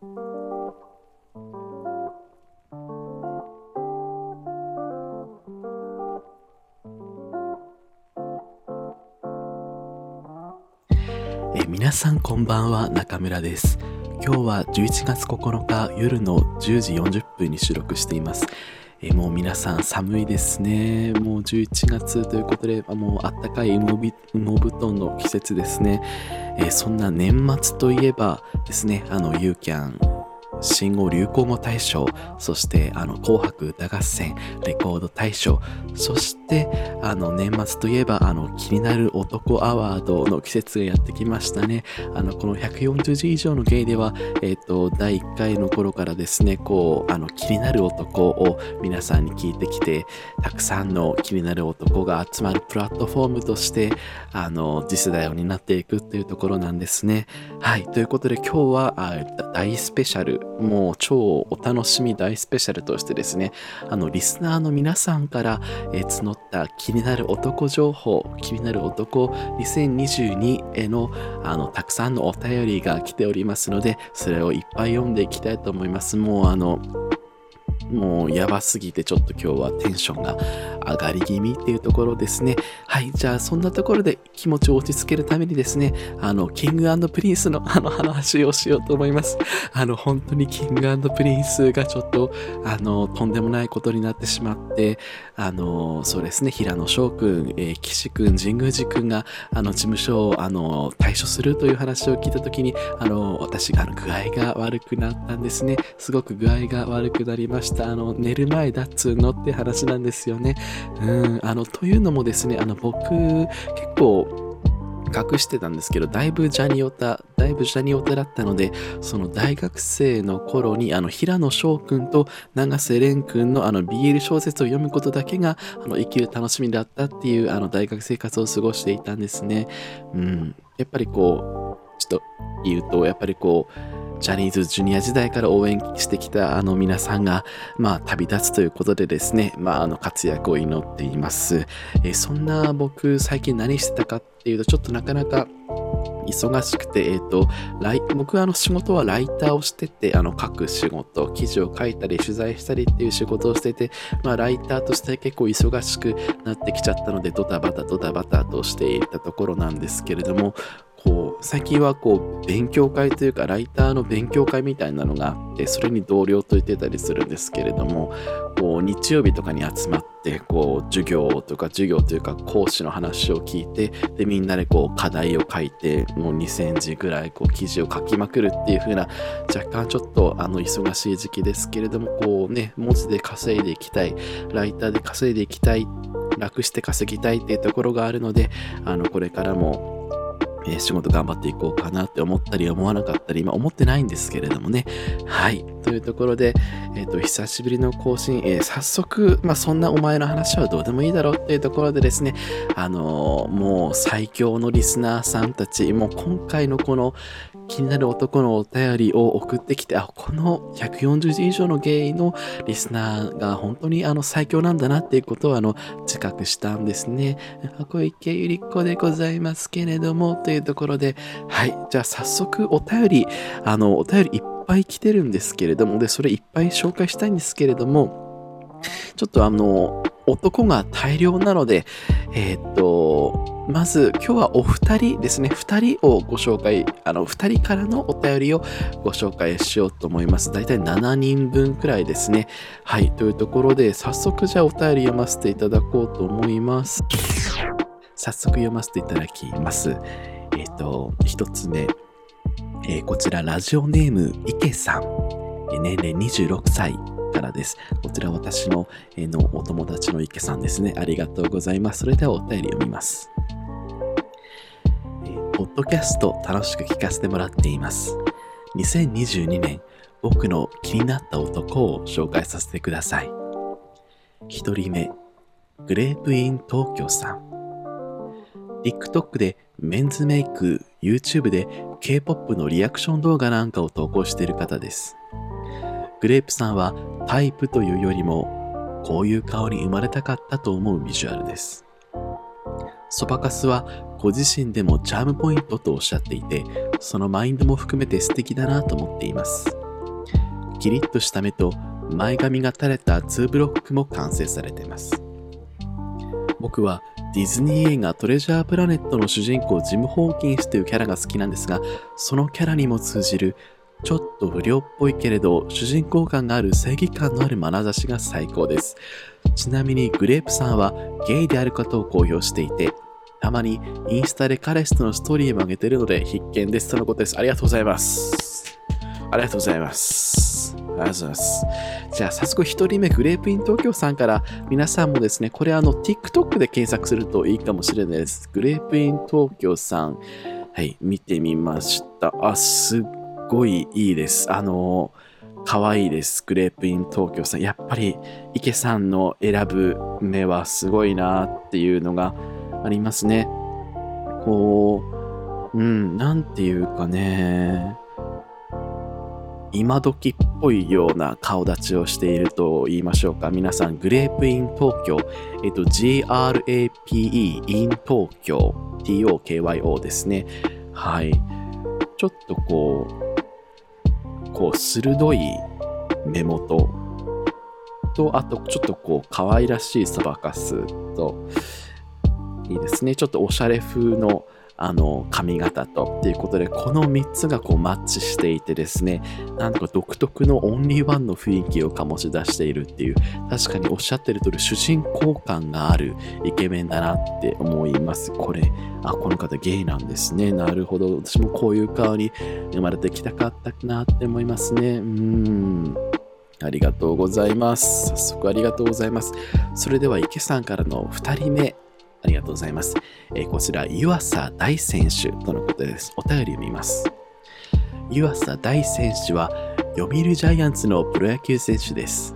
え皆さんこんばんは中村です。今日は11月9日夜の10時40分に収録しています。えもう皆さん寒いですね。もう11月ということでもうあったかい羽毛布団の季節ですね、えそんな年末といえばですねあのユーキャン新語・流行語大賞、そしてあの紅白歌合戦、レコード大賞、そしててあの年末といえばあの気になる男アワードの季節がやってきましたね。あのこの140字以上のゲイでは、え、ー、と第1回の頃からですね、こうあの気になる男を皆さんに聞いてきて、たくさんの気になる男が集まるプラットフォームとしてあの次世代を担っていくっていうところなんですね。はい、ということで今日は大スペシャルもう超お楽しみ大スペシャルとしてですね、あの、リスナーの皆さんから、え、募った気になる男情報、気になる男2022への、あの、たくさんのお便りが来ておりますので、それをいっぱい読んでいきたいと思います。もうあの、もうやばすぎてちょっと今日はテンションが上がり気味っていうところですね。はい。じゃあそんなところで気持ちを落ち着けるためにですね、あの、キングプリンスのあの話をしようと思います。あの、本当にキングプリンスがちょっと、あの、とんでもないことになってしまって、あの、そうですね、平野紫耀くん、えー、岸くん、神宮寺くんが、あの、事務所を、あの、退所するという話を聞いたときに、あの、私が、あの、具合が悪くなったんですね。すごく具合が悪くなりま。したあの寝る前だっつうのって話なんですよね。うんあのというのもですねあの僕結構隠してたんですけど、だいぶジャニオタ、だいぶジャニオタだったので、その大学生の頃に、あの、平野翔くんと永瀬廉くんのあの、BL 小説を読むことだけが、あの、生きる楽しみだったっていう、あの、大学生活を過ごしていたんですね。うん。やっぱりこう、ちょっと言うと、やっぱりこう、ジャニーズジュニア時代から応援してきたあの皆さんが、まあ、旅立つということでですね、まあ、あの活躍を祈っています。えそんな僕、最近何してたかっていうと、ちょっとなかなか忙しくて、えっ、ー、と、僕はあの仕事はライターをしてて、あの書く仕事、記事を書いたり取材したりっていう仕事をしてて、まあライターとして結構忙しくなってきちゃったので、ドタバタドタバタとしていたところなんですけれども、こう最近はこう勉強会というかライターの勉強会みたいなのがあってそれに同僚と言ってたりするんですけれどもこう日曜日とかに集まってこう授業とか授業というか講師の話を聞いてでみんなでこう課題を書いてもう2000字ぐらいこう記事を書きまくるっていう風な若干ちょっとあの忙しい時期ですけれどもこうね文字で稼いでいきたいライターで稼いでいきたい楽して稼ぎたいっていうところがあるのであのこれからも仕事頑張っていこうかなって思ったり思わなかったり、今思ってないんですけれどもね。はい。というところで、えっ、ー、と、久しぶりの更新、えー、早速、まあ、そんなお前の話はどうでもいいだろうっていうところでですね、あのもう最強のリスナーさんたち、もう今回のこの気になる男のお便りを送ってきて、あ、この140字以上のゲイのリスナーが本当にあの最強なんだなっていうことをあの自覚したんですね。小池百合子でございますけれども、というところで、はい、じゃあ早速お便り、あの、お便りいっぱいぱい来てるんですけれども、で、それいっぱい紹介したいんですけれども、ちょっとあの、男が大量なので、えー、っと、まず今日はお二人ですね、二人をご紹介、あの、二人からのお便りをご紹介しようと思います。だいたい7人分くらいですね。はい、というところで、早速じゃあお便り読ませていただこうと思います。早速読ませていただきます。えっ、と、一つ目、えー、こちらラジオネーム、池さんえ。年齢26歳。からです。こちら私の,、えー、のお友達の池さんですね。ありがとうございます。それではお便り読みます。えー、ポッドキャスト楽しく聞かせてもらっています。2022年、僕の気になった男を紹介させてください。一人目、グレープイン東京さん。TikTok でメンズメイク、YouTube で K-POP のリアクション動画なんかを投稿している方です。グレープさんはタイプというよりも、こういう顔に生まれたかったと思うビジュアルです。そばかすはご自身でもチャームポイントとおっしゃっていて、そのマインドも含めて素敵だなと思っています。キリッとした目と前髪が垂れた2ブロックも完成されています。僕はディズニー映画トレジャープラネットの主人公ジム・ホーキンスというキャラが好きなんですが、そのキャラにも通じるちょっと不良っぽいけれど主人公感がある正義感のある眼差しが最高です。ちなみにグレープさんはゲイであることを公表していて、たまにインスタで彼氏とのストーリーも上げてるので必見ですとのことです。ありがとうございます。ありがとうございます。ありがとうございます。じゃあ早速一人目グレープイン東京さんから皆さんもですね、これあの TikTok で検索するといいかもしれないです。グレープイン東京さん。はい、見てみました。あ、すっごいいいです。あの、可愛いです。グレープイン東京さん。やっぱり池さんの選ぶ目はすごいなっていうのがありますね。こう、うん、なんていうかね、今時っぽいような顔立ちをしていると言いましょうか。皆さん、グレープイン東京、えっと、GRAPE in 東京、TOKYO ですね。はい。ちょっとこう、こう、鋭い目元と、あと、ちょっとこう、可愛らしいそばかすと、いいですね。ちょっとおしゃれ風の、あの髪型とっていうことでこの3つがこうマッチしていてですねなんとか独特のオンリーワンの雰囲気を醸し出しているっていう確かにおっしゃってる通り主人公感があるイケメンだなって思います。これあこの方ゲイなんですね。なるほど。私もこういう顔に生まれてきたかったなって思いますね。うん。ありがとうございます。早速ありがとうございます。それでは池さんからの2人目。ありがとうございます。えー、こちら、湯浅大選手とのことです。お便りを見ます。湯浅大選手は、読売ジャイアンツのプロ野球選手です。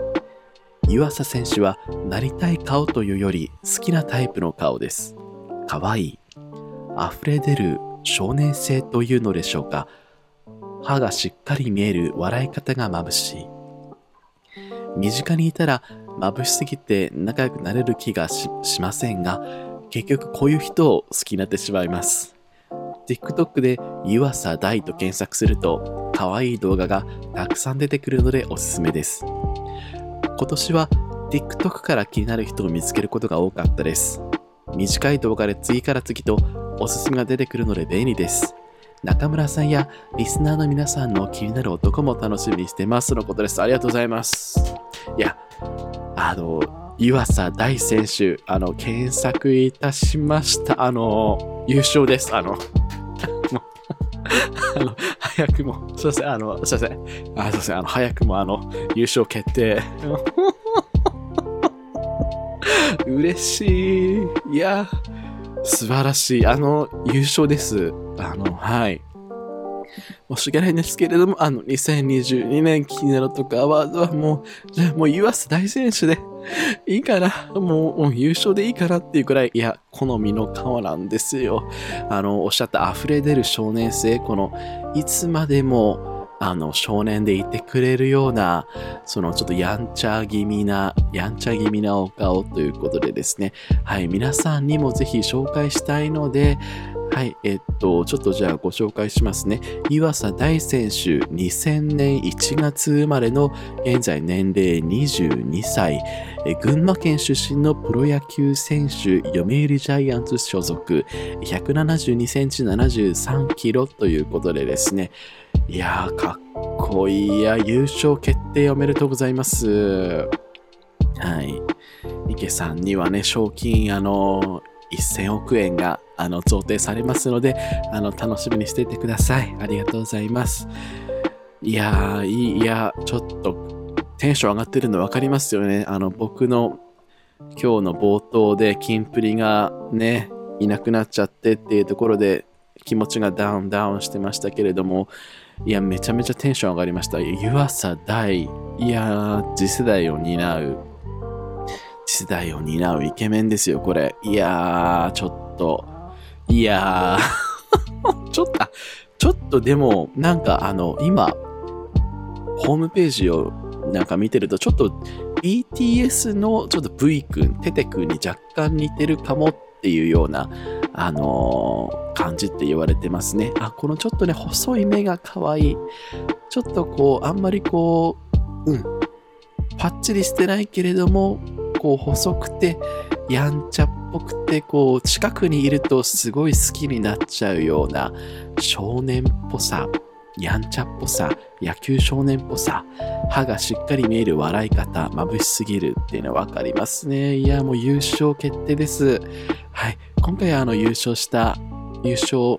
湯浅選手は、なりたい顔というより、好きなタイプの顔です。かわいい。溢れ出る少年性というのでしょうか。歯がしっかり見える笑い方が眩しい。身近にいたら眩しすぎて仲良くなれる気がしませんが、結局こういう人を好きになってしまいます。TikTok で湯浅大と検索すると可愛い動画がたくさん出てくるのでおすすめです。今年は TikTok から気になる人を見つけることが多かったです。短い動画で次から次とおすすめが出てくるので便利です。中村さんやリスナーの皆さんの気になる男も楽しみにしてますのことです。ありがとうございます。いや、あの、湯浅大選手、あの、検索いたしました。あの、優勝です。あの、あの、早くも、すいません、あの、すいません、あ、すいません、あの、早くも、あの、優勝決定。嬉しい。いや、素晴らしい。あの、優勝です。あの、はい。申し訳ないんですけれども、あの、2022年気になるとかアワードはもう、じゃもう言わす大選手で、いいからもう優勝でいいからっていうくらい、いや、好みの顔なんですよ。あの、おっしゃった溢れ出る少年性、この、いつまでも、あの、少年でいてくれるような、そのちょっとやんちゃ気味な、やんちゃ気味なお顔ということでですね、はい、皆さんにもぜひ紹介したいので、はい、えっと、ちょっとじゃあご紹介しますね。岩佐大選手、2000年1月生まれの現在年齢22歳、群馬県出身のプロ野球選手、読売ジャイアンツ所属、172センチ73キロということでですね、いやー、かっこいいや、優勝決定おめでとうございます。はい。池さんにはね、賞金、あの、1000億円があの贈呈されますのであの楽しみにしていてください。ありがとうございます。いやー、いい、や、ちょっとテンション上がってるの分かりますよね。あの僕の今日の冒頭でキンプリがね、いなくなっちゃってっていうところで気持ちがダウンダウンしてましたけれども、いや、めちゃめちゃテンション上がりました。湯浅大、いや次世代を担う次世代を担うイケメンですよ、これ。いやー、ちょっと、いやー ちょっと、ちょっとでも、なんかあの、今、ホームページをなんか見てると、ちょっと BTS のちょっと V 君、テテ君に若干似てるかもっていうような、あのー、感じって言われてますね。あ、このちょっとね、細い目が可愛い。ちょっとこう、あんまりこう、うん、パッチリしてないけれども、こう細くて、やんちゃっぽくて、こう近くにいるとすごい好きになっちゃうような少年っぽさ、やんちゃっぽさ、野球少年っぽさ、歯がしっかり見える笑い方、眩しすぎるっていうのはわかりますね。いや、もう優勝決定です。はい。今回あの優勝した、優勝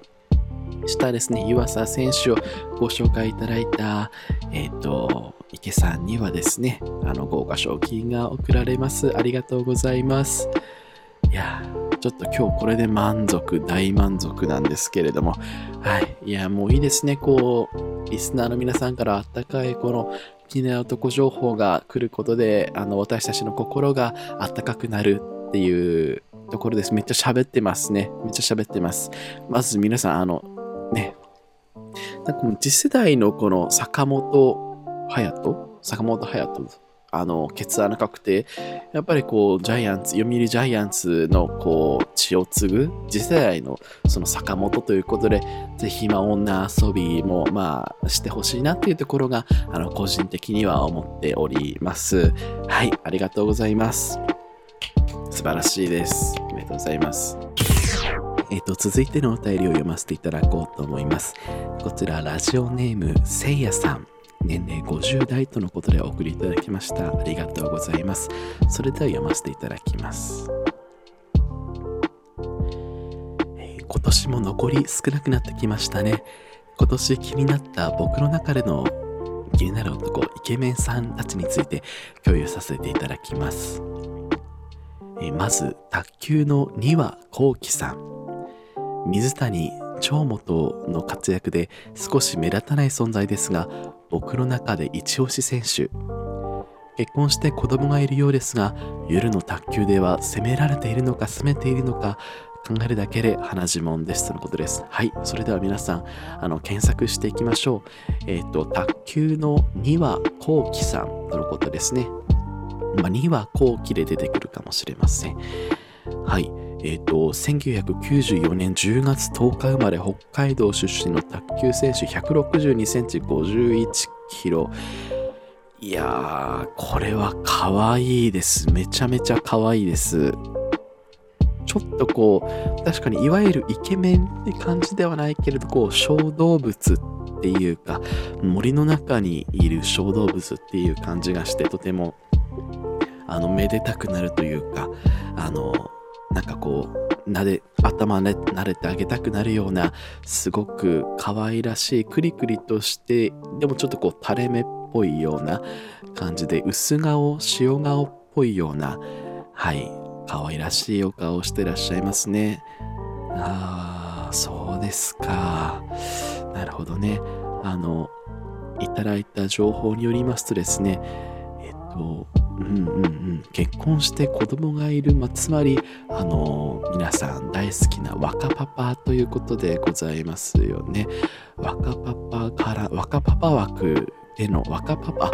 したですね、湯浅選手をご紹介いただいた、えっ、ー、と、池さんにはですね、あの豪華賞金が贈られます。ありがとうございます。いやちょっと今日これで満足、大満足なんですけれども、はい。いや、もういいですね。こう、リスナーの皆さんからあったかいこの気になる男情報が来ることで、あの、私たちの心があったかくなるっていうところです。めっちゃ喋ってますね。めっちゃ喋ってます。まず皆さん、あの、ね、なんかもう次世代のこの坂本隼人？坂本隼人？あの、ケツ穴確定。やっぱりこう、ジャイアンツ、読売ジャイアンツのこう、血を継ぐ、次世代のその坂本ということで、ぜひ、まあ、女遊びも、まあ、してほしいなっていうところが、あの、個人的には思っております。はい、ありがとうございます。素晴らしいです。ありがとうございます。えっ、と、続いてのお便りを読ませていただこうと思います。こちら、ラジオネーム、せいやさん。年齢50代とのことでお送りいただきました。ありがとうございます。それでは読ませていただきます。えー、今年も残り少なくなってきましたね。今年気になった僕の中での気になる男、イケメンさんたちについて共有させていただきます。え、まず、卓球の丹羽幸喜さん。水谷長本の活躍で少し目立たない存在ですが僕の中で一押し選手結婚して子供がいるようですが夜の卓球では攻められているのか攻めているのか考えるだけで鼻血もんですとのことです。はい。それでは皆さん、あの、検索していきましょう。えっ、ー、と、卓球の丹羽幸喜さんとのことですね。まあ、丹羽幸喜で出てくるかもしれません。はい。えっ、ー、と、1994年10月10日生まれ、北海道出身の卓球選手、162センチ、51キロ。いやー、これは可愛いです。めちゃめちゃ可愛いです。ちょっとこう、確かにいわゆるイケメンって感じではないけれど、こう、小動物っていうか、森の中にいる小動物っていう感じがして、とても、あの、めでたくなるというか、あの、なんかこう、なで、頭ね、慣れてあげたくなるような、すごく可愛らしい、クリクリとして、でもちょっとこう、垂れ目っぽいような感じで、薄顔、塩顔っぽいような、はい、可愛らしいお顔をしてらっしゃいますね。ああ、そうですか。なるほどね。あの、いただいた情報によりますとですね、えっと、うんうんうん、結婚して子供がいる、ま、つまり、あの皆さん大好きな若パパということでございますよね。若パパから、若パパ枠での、若パパ、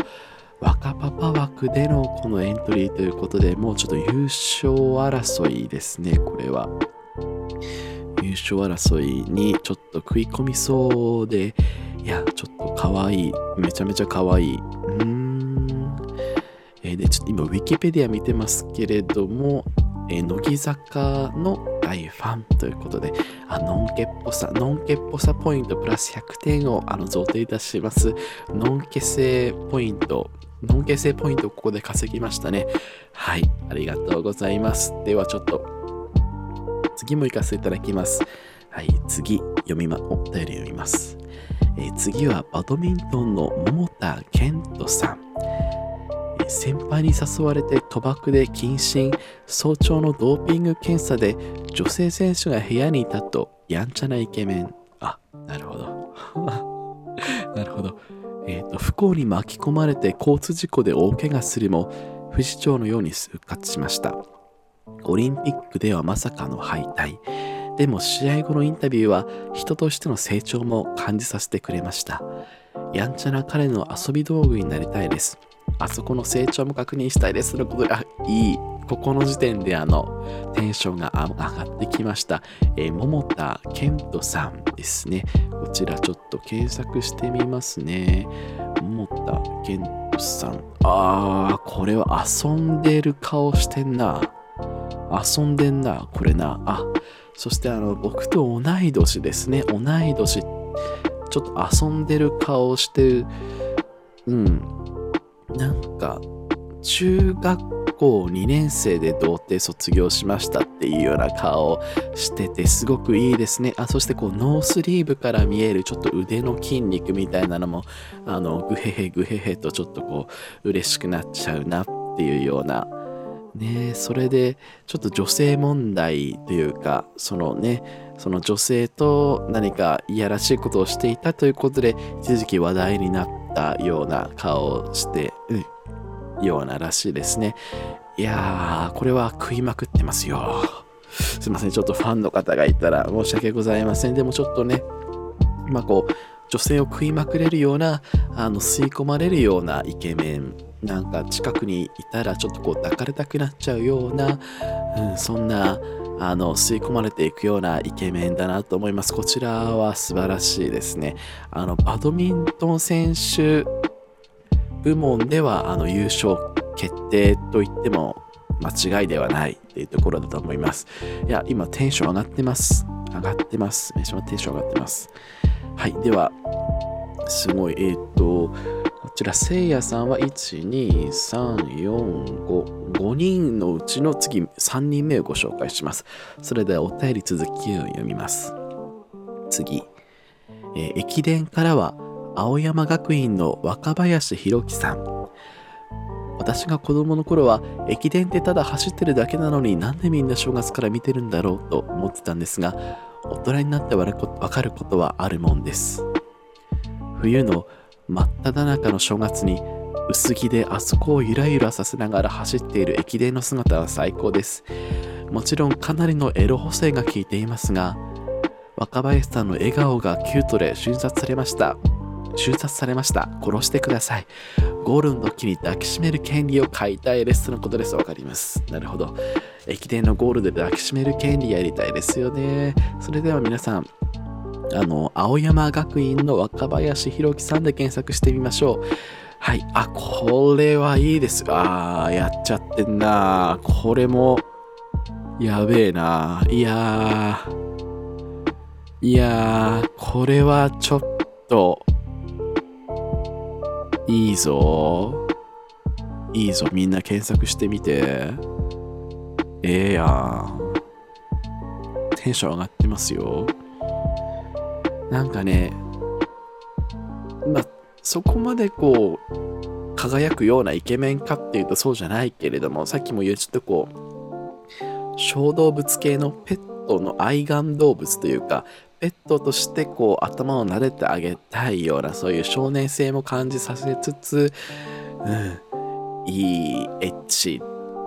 若パパ枠でのこのエントリーということでもうちょっと優勝争いですね、これは。優勝争いにちょっと食い込みそうで、いや、ちょっと可愛い。めちゃめちゃ可愛い。え、で、ちょっと今、ウィキペディア見てますけれども、えー、乃木坂の大ファンということで、あのんけっぽさ、のんけっぽさポイントプラス100点をあの贈呈いたします。のんけ性ポイント、のんけ性ポイントをここで稼ぎましたね。はい、ありがとうございます。ではちょっと、次も行かせていただきます。はい、次、読みま、お便り読みます。えー、次はバドミントンの桃田健人さん。先輩に誘われて賭博で謹慎早朝のドーピング検査で女性選手が部屋にいたとやんちゃなイケメン。あなるほど。なるほど。えっ、ー、と不幸に巻き込まれて交通事故で大怪我するも不死鳥のように復活しました。オリンピックではまさかの敗退。でも試合後のインタビューは人としての成長も感じさせてくれました。やんちゃな彼の遊び道具になりたいです。あそこの成長も確認したいですのことで、あ、いい。ここの時点であの、テンションが上がってきました。えー、桃田健人さんですね。こちらちょっと検索してみますね。桃田健さん。あー、これは遊んでる顔してんな。遊んでんな、これな。あ、そしてあの、僕と同い年ですね。同い年。ちょっと遊んでる顔してる。うん。なんか、中学校2年生で童貞卒業しましたっていうような顔をしててすごくいいですね。あ、そしてこうノースリーブから見えるちょっと腕の筋肉みたいなのもあのグヘヘグヘヘとちょっとこう嬉しくなっちゃうなっていうようなねそれでちょっと女性問題というかそのねその女性と何かいやらしいことをしていたということで一時期話題になったような顔をして、うん、ようならしいですね。いやー、これは食いまくってますよ。すいません、ちょっとファンの方がいたら申し訳ございません。でもちょっとね、まあこう、女性を食いまくれるような、あの、吸い込まれるようなイケメン、なんか近くにいたらちょっとこう抱かれたくなっちゃうような、うん、そんな、あの、吸い込まれていくようなイケメンだなと思います。こちらは素晴らしいですね。あの、バドミントン選手部門ではあの優勝決定と言っても間違いではないっていうところだと思います。いや、今テンション上がってます。上がってます。めちゃめちゃテンション上がってます。はい、では、すごい、えっ、ー、と、ちら、せいやさんは1、2、3、4、5、5人のうちの次、3人目をご紹介します。それではお便り続きを読みます。次、えー、駅伝からは青山学院の若林弘樹さん私が子供の頃は駅伝ってただ走ってるだけなのになんでみんな正月から見てるんだろうと思ってたんですが大人になってわかることはあるもんです冬の真っ只中の正月に薄着であそこをゆらゆらさせながら走っている駅伝の姿は最高ですもちろんかなりのエロ補正が効いていますが若林さんの笑顔がキュートで瞬殺されました瞬殺されました。殺してください。ゴールの時に抱きしめる権利を買いたいですとのことです。わかります。なるほど。駅伝のゴールで抱きしめる権利やりたいですよね。それでは皆さん、あの、青山学院の若林弘樹さんで検索してみましょう。はい。あ、これはいいです。あー、やっちゃってんなこれも、やべえないやー、いやー、これはちょっと、いいぞ。いいぞ。みんな検索してみて。ええやん。テンション上がってますよ。なんかね、まあ、そこまでこう、輝くようなイケメンかっていうとそうじゃないけれども、さっきも言うちょっとこう、小動物系のペットの愛玩動物というか、ペットとしてこう頭を撫でてあげたいようなそういう少年性も感じさせつつ、うん、いいエッチ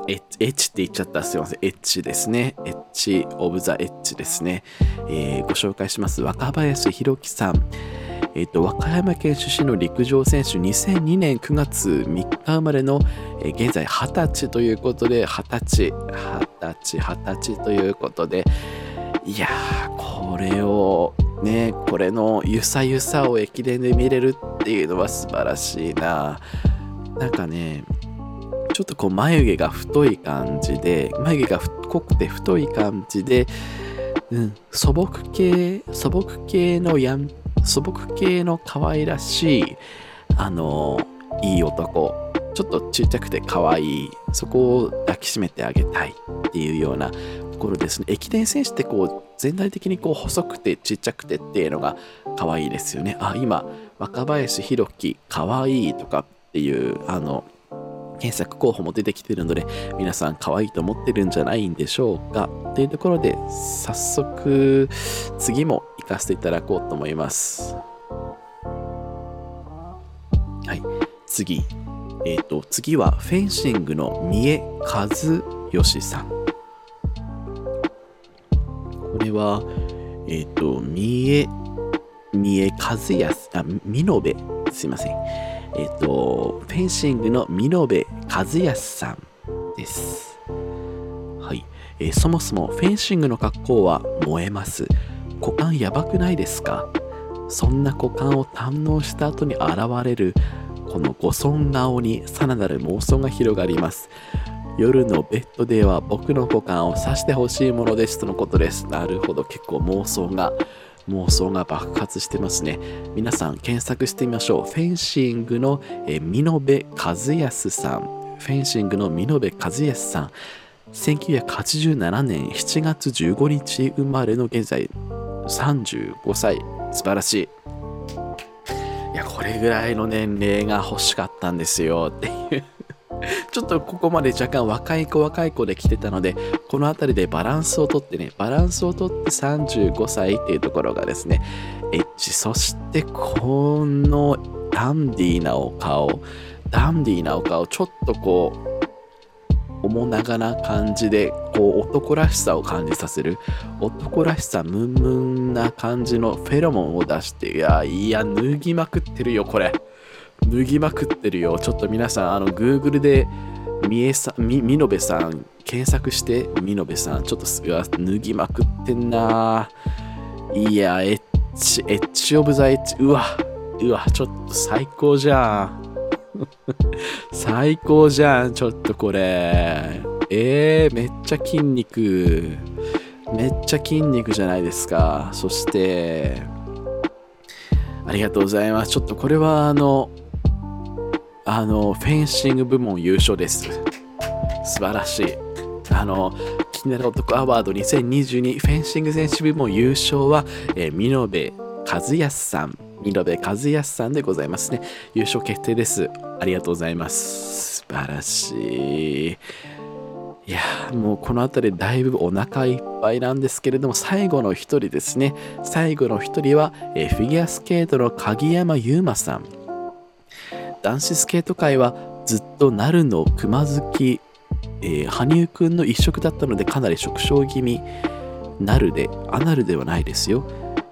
エッエッチって言っちゃった。すいません。エッチですね。エッチオブザエッチですね、えー、ご紹介します。若林弘樹さん。えーと、和歌山県出身の陸上選手。2002年9月3日生まれの、えー、現在20歳ということで20歳20歳20歳ということで。いやーこれをねこれのゆさゆさを駅伝で見れるっていうのは素晴らしいな。なんかねちょっとこう眉毛が太い感じで眉毛が濃くて太い感じで、うん、素朴系素朴系のやん素朴系の可愛らしいあのいい男。ちょっとちっちゃくて可愛い。そこを抱きしめてあげたいっていうようなところですね。駅伝選手ってこう全体的にこう細くてちっちゃくてっていうのが可愛いですよね。あ今若林弘樹可愛いとかっていうあの検索候補も出てきてるので皆さん可愛いと思ってるんじゃないんでしょうか。っていうところで早速次も行かせていただこうと思います。はい。次。えっ、ー、と次はフェンシングの三重和義さん。これはえっ、ー、と三重三重和康あ美濃部すいません。えっ、ー、とフェンシングの美濃部和康さんです。はい、えー、そもそもフェンシングの格好は燃えます。股間やばくないですか？そんな股間を堪能した後に現れるこの五尊顔にさらなる妄想が広がります。夜のベッドでは僕の股間を刺してほしいものですとのことです。なるほど。結構妄想が妄想が爆発してますね。皆さん検索してみましょう。フェンシングのえ美濃部和康さん。フェンシングの美濃部和康さん。1987年7月15日生まれの現在35歳。素晴らしい。いやこれぐらいの年齢が欲しかったんですよ。っていう。ちょっとここまで若干若い子若い子で来てたのでこの辺りでバランスをとってねバランスをとって35歳っていうところがですねエッジ。そしてこのダンディーなお顔ダンディーなお顔ちょっとこう面長な感じでこう男らしさを感じさせる男らしさムンムンな感じのフェロモンを出していやいや脱ぎまくってるよこれ。脱ぎまくってるよちょっと皆さんあの Google でみえさみみのべさん検索してみのべさんちょっとうわ脱ぎまくってんないやエッチエッチオブザエッチうわうわちょっと最高じゃん 最高じゃん、ちょっとこれ。えー、めっちゃ筋肉。めっちゃ筋肉じゃないですか。そして、ありがとうございます。ちょっとこれはあの、あの、フェンシング部門優勝です。素晴らしい。あの、気になる男アワード2022フェンシング選手部門優勝は、えー、見延和康さん。見延和康さんでございますね。優勝決定です。ありがとうございます。素晴らしい。いやもうこの辺りだいぶお腹いっぱいなんですけれども最後の一人ですね最後の一人は、えフィギュアスケートの鍵山優真さん男子スケート界はずっとなるの熊好き、えー、羽生くんの一色だったのでかなり縮小気味なるでアナルではないですよ、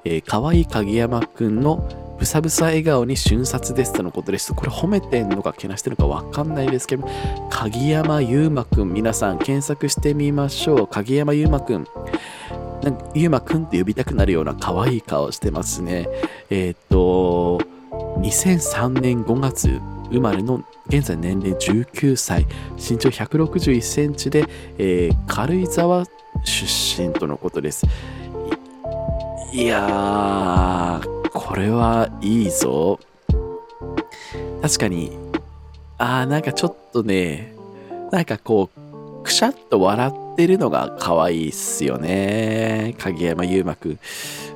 えー、可愛い鍵山くんのぶさぶさ笑顔に瞬殺ですとのことです。これ褒めてんのかけなしてるのかわかんないですけど、鍵山優馬くん、皆さん検索してみましょう。鍵山優馬くん。なんかゆうまくんって呼びたくなるような可愛い顔してますね。えー、っと、2003年5月生まれの現在年齢19歳、身長161センチで、えー、軽井沢出身とのことです。いやー、これはいいぞ。確かに、あーなんかちょっとね、なんかこう、くしゃっと笑ってるのが可愛いっすよね。影山優馬くん。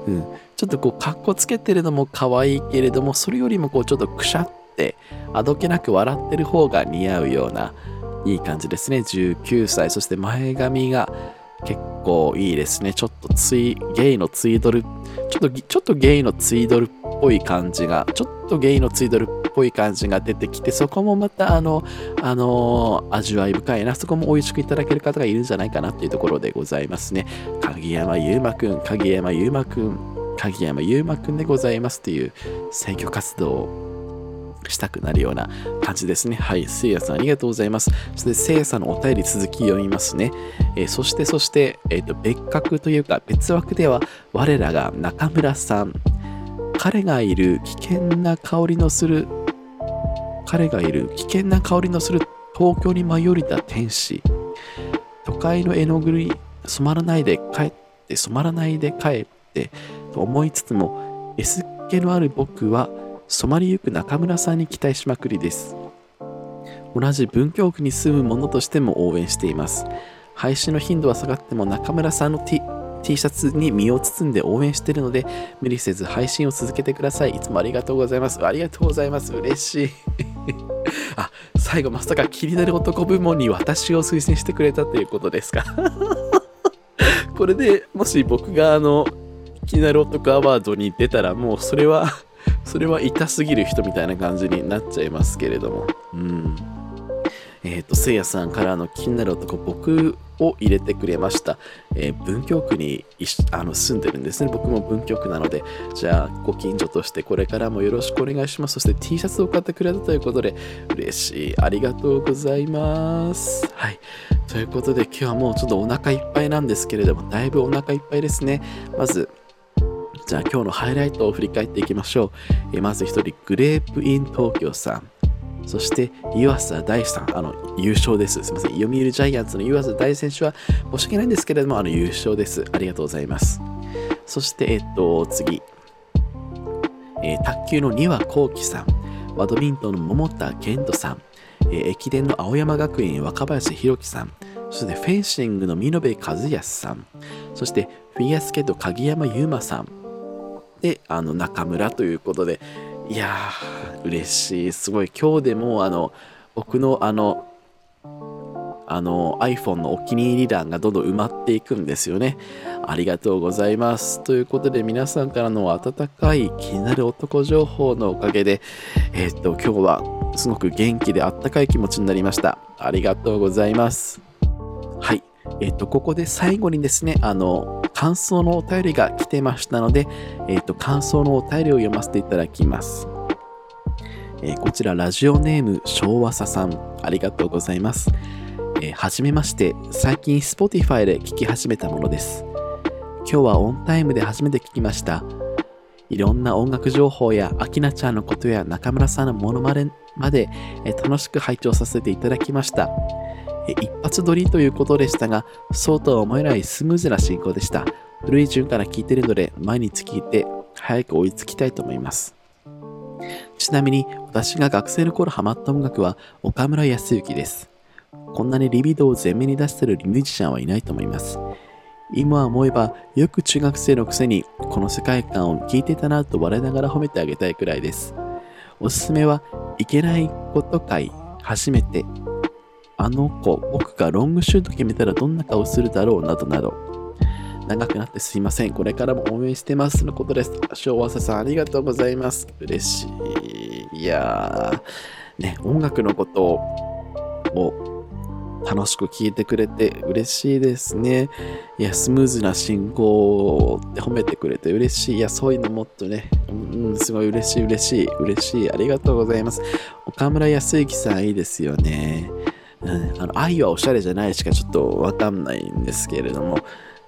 うん。ちょっとこう、かっこつけてるのも可愛いけれども、それよりもこう、ちょっとくしゃって、あどけなく笑ってる方が似合うような、いい感じですね。19歳。そして前髪が、結構いいですね。ちょっとツイ、ゲイのツイドル、ちょっと、ちょっとゲイのツイドルっぽい感じが、ちょっとゲイのツイドルっぽい感じが出てきて、そこもまた、あの、あの味わい深いな、そこも美味しくいただける方がいるんじゃないかなっていうところでございますね。鍵山優馬くん、鍵山優馬くん、鍵山優馬くんでございますという選挙活動したくなるような感じですね。はい。せいやさんありがとうございます。そしてせいやさんのお便り続き読みますね。えー、そしてそして、えっ、ー、と、別格というか別枠では我らが中村さん。彼がいる危険な香りのする、彼がいる危険な香りのする東京に舞い降りた天使。都会の絵の具に染まらないで帰って、染まらないで帰って、と思いつつも、S っ気のある僕は染まりゆく中村さんに期待しまくりです。同じ文京区に住む者としても応援しています。配信の頻度は下がっても中村さんの T, T シャツに身を包んで応援しているので無理せず配信を続けてください。いつもありがとうございます。ありがとうございます。嬉しい。あ最後まさか気になる男部門に私を推薦してくれたということですか？これでもし僕があの気になる男アワードに出たらもうそれは それは痛すぎる人みたいな感じになっちゃいますけれども。うん。えっ、ー、と、せいやさんからの気になる男、僕を入れてくれました。えー、文京区にあの住んでるんですね。僕も文京区なので、じゃあ、ご近所としてこれからもよろしくお願いします。そして T シャツを買ってくれたということで、嬉しい。ありがとうございます。はい。ということで、今日はもうちょっとお腹いっぱいなんですけれども、だいぶお腹いっぱいですね。まず、じゃあ今日のハイライトを振り返っていきましょう。えまず1人、グレープイン東京さん。そして湯浅大さん、あの優勝です。すみません。読売ジャイアンツの湯浅大選手は申し訳ないんですけれども、あの優勝です。ありがとうございます。そして、えっと、次。えー、卓球の丹羽幸喜さん、バドミントンの桃田健人さん、えー、駅伝の青山学院若林弘樹さん、そしてフェンシングの見延和康さん、そしてフィギュアスケート鍵山優真さん、で、あの中村ということで、いやー、嬉しい。すごい。今日でも、あの、僕のあの、あの iPhone のお気に入り欄がどんどん埋まっていくんですよね。ありがとうございます。ということで皆さんからの温かい気になる男情報のおかげで、えー、っと、今日はすごく元気であったかい気持ちになりました。ありがとうございます。はい。え、っと、ここで最後にですね、あの、感想のお便りが来てましたので、えっと、感想のお便りを読ませていただきます。えー、こちら、ラジオネーム、昭和ささん、ありがとうございます。えー、はじめまして、最近 Spotify で聞き始めたものです。今日はオンタイムで初めて聞きました。いろんな音楽情報やアキナちゃんのことや中村さんのモノマネまで、えー、楽しく拝聴させていただきました。一発撮りということでしたが、そうとは思えないスムーズな進行でした。古い順から聞いているので、毎日聞いて早く追いつきたいと思います。ちなみに、私が学生の頃ハマった音楽は岡村康之です。こんなにリビドを前面に出してるミュージシャンはいないと思います。今思えば、よく中学生のくせに、この世界観を聞いてたなと笑いながら褒めてあげたいくらいです。おすすめは、いけないこと会、初めて、あの子、僕がロングシュート決めたらどんな顔するだろうなどなど。長くなってすいません。これからも応援してますのことです。昭和さん、ありがとうございます。嬉しい。いやー、ね、音楽のことを楽しく聞いてくれて嬉しいですね。いや、スムーズな進行って褒めてくれて嬉しい。いや、そういうのもっとね、うん、すごい嬉しい、嬉しい、嬉しい。ありがとうございます。岡村康之さんいいですよね。うん、あの愛はおしゃれじゃないしかちょっとわかんないんですけれども、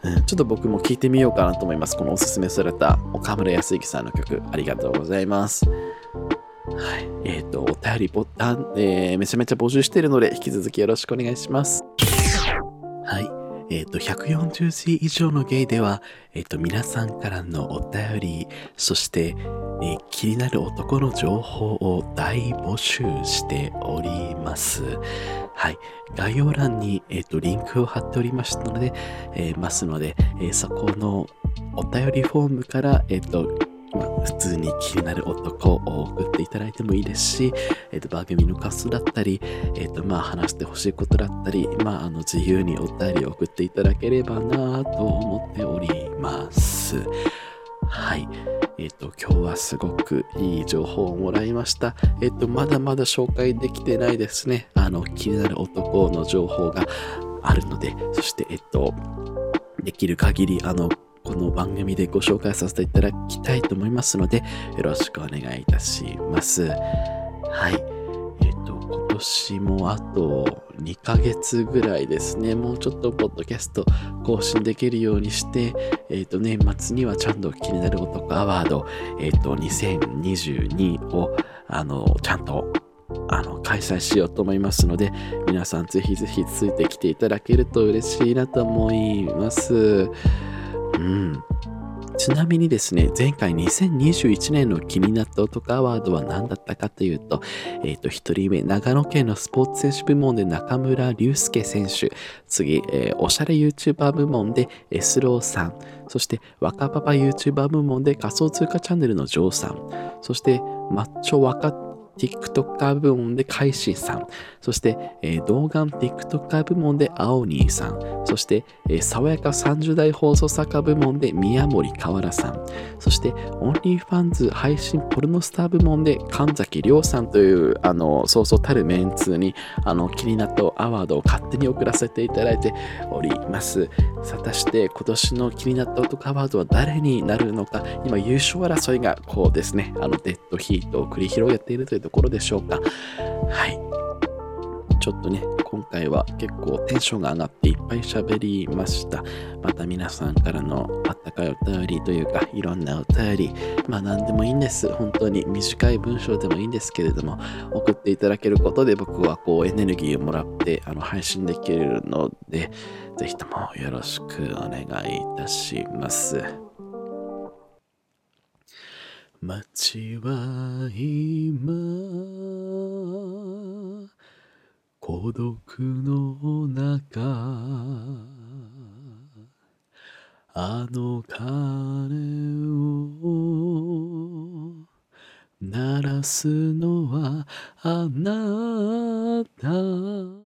うん、ちょっと僕も聞いてみようかなと思います。このおすすめされた岡村康之さんの曲、ありがとうございます。はい。えっ、ー、と、お便りボタン、えー、めちゃめちゃ募集しているので、引き続きよろしくお願いします。はい。えっ、ー、と、140字以上のゲイでは、えっ、ー、と、皆さんからのお便り、そして、えー、気になる男の情報を大募集しております。はい。概要欄に、えっ、と、リンクを貼っておりましたので、えますので、えそこのお便りフォームから、えっ、と、ま、普通に気になる男を送っていただいてもいいですし、えっ、ー、と、番組のカスだったり、えっ、ー、と、まあ、話してほしいことだったり、まあ、あの、自由にお便りを送っていただければなと思っております。はい。えっ、と、今日はすごくいい情報をもらいました。えっ、と、まだまだ紹介できてないですね。あの、気になる男の情報があるので、そして、えっと、できる限り、あの、この番組でご紹介させていただきたいと思いますので、よろしくお願いいたします。はい。えっ、と、年もあと2ヶ月ぐらいですね。もうちょっとポッドキャスト更新できるようにして、えっ、ー、と、年末にはちゃんと気になる男アワード、えっ、ー、と、2022を、あの、ちゃんとあの、開催しようと思いますので、皆さんぜひぜひついてきていただけると嬉しいなと思います。うん。ちなみにですね、前回2021年の気になった男アワードは何だったかというと、えっ、ー、と、一人目、長野県のスポーツ選手部門で中村隆介選手、次、えー、おしゃれ YouTuber 部門でエスローさん、そして若パパ YouTuber 部門で仮想通貨チャンネルのジョーさん、そしてマッチョ若 TikToker 部門で海進さん、そして、えー、動画 TikToker 部門で青兄さん、そして、えー、爽やか30代放送作家部門で宮森河原さん、そして、 OnlyFans 配信ポルノスター部門で神崎亮さんという、あの、そうそうたるメンツに、あの、気になったアワードを勝手に送らせていただいております。果たして今年の気になった男アワードは誰になるのか、今優勝争いがこうですね、あの、デッドヒートを繰り広げているというところでしょうか。はい。ちょっとね、今回は結構テンションが上がっていっぱい喋りました。また皆さんからのあったかいお便りというか、いろんなお便り、まあ何でもいいんです。本当に短い文章でもいいんですけれども、送っていただけることで僕はこうエネルギーをもらってあの配信できるので、ぜひともよろしくお願いいたします。街は今孤独の中あの鐘を鳴らすのはあなた。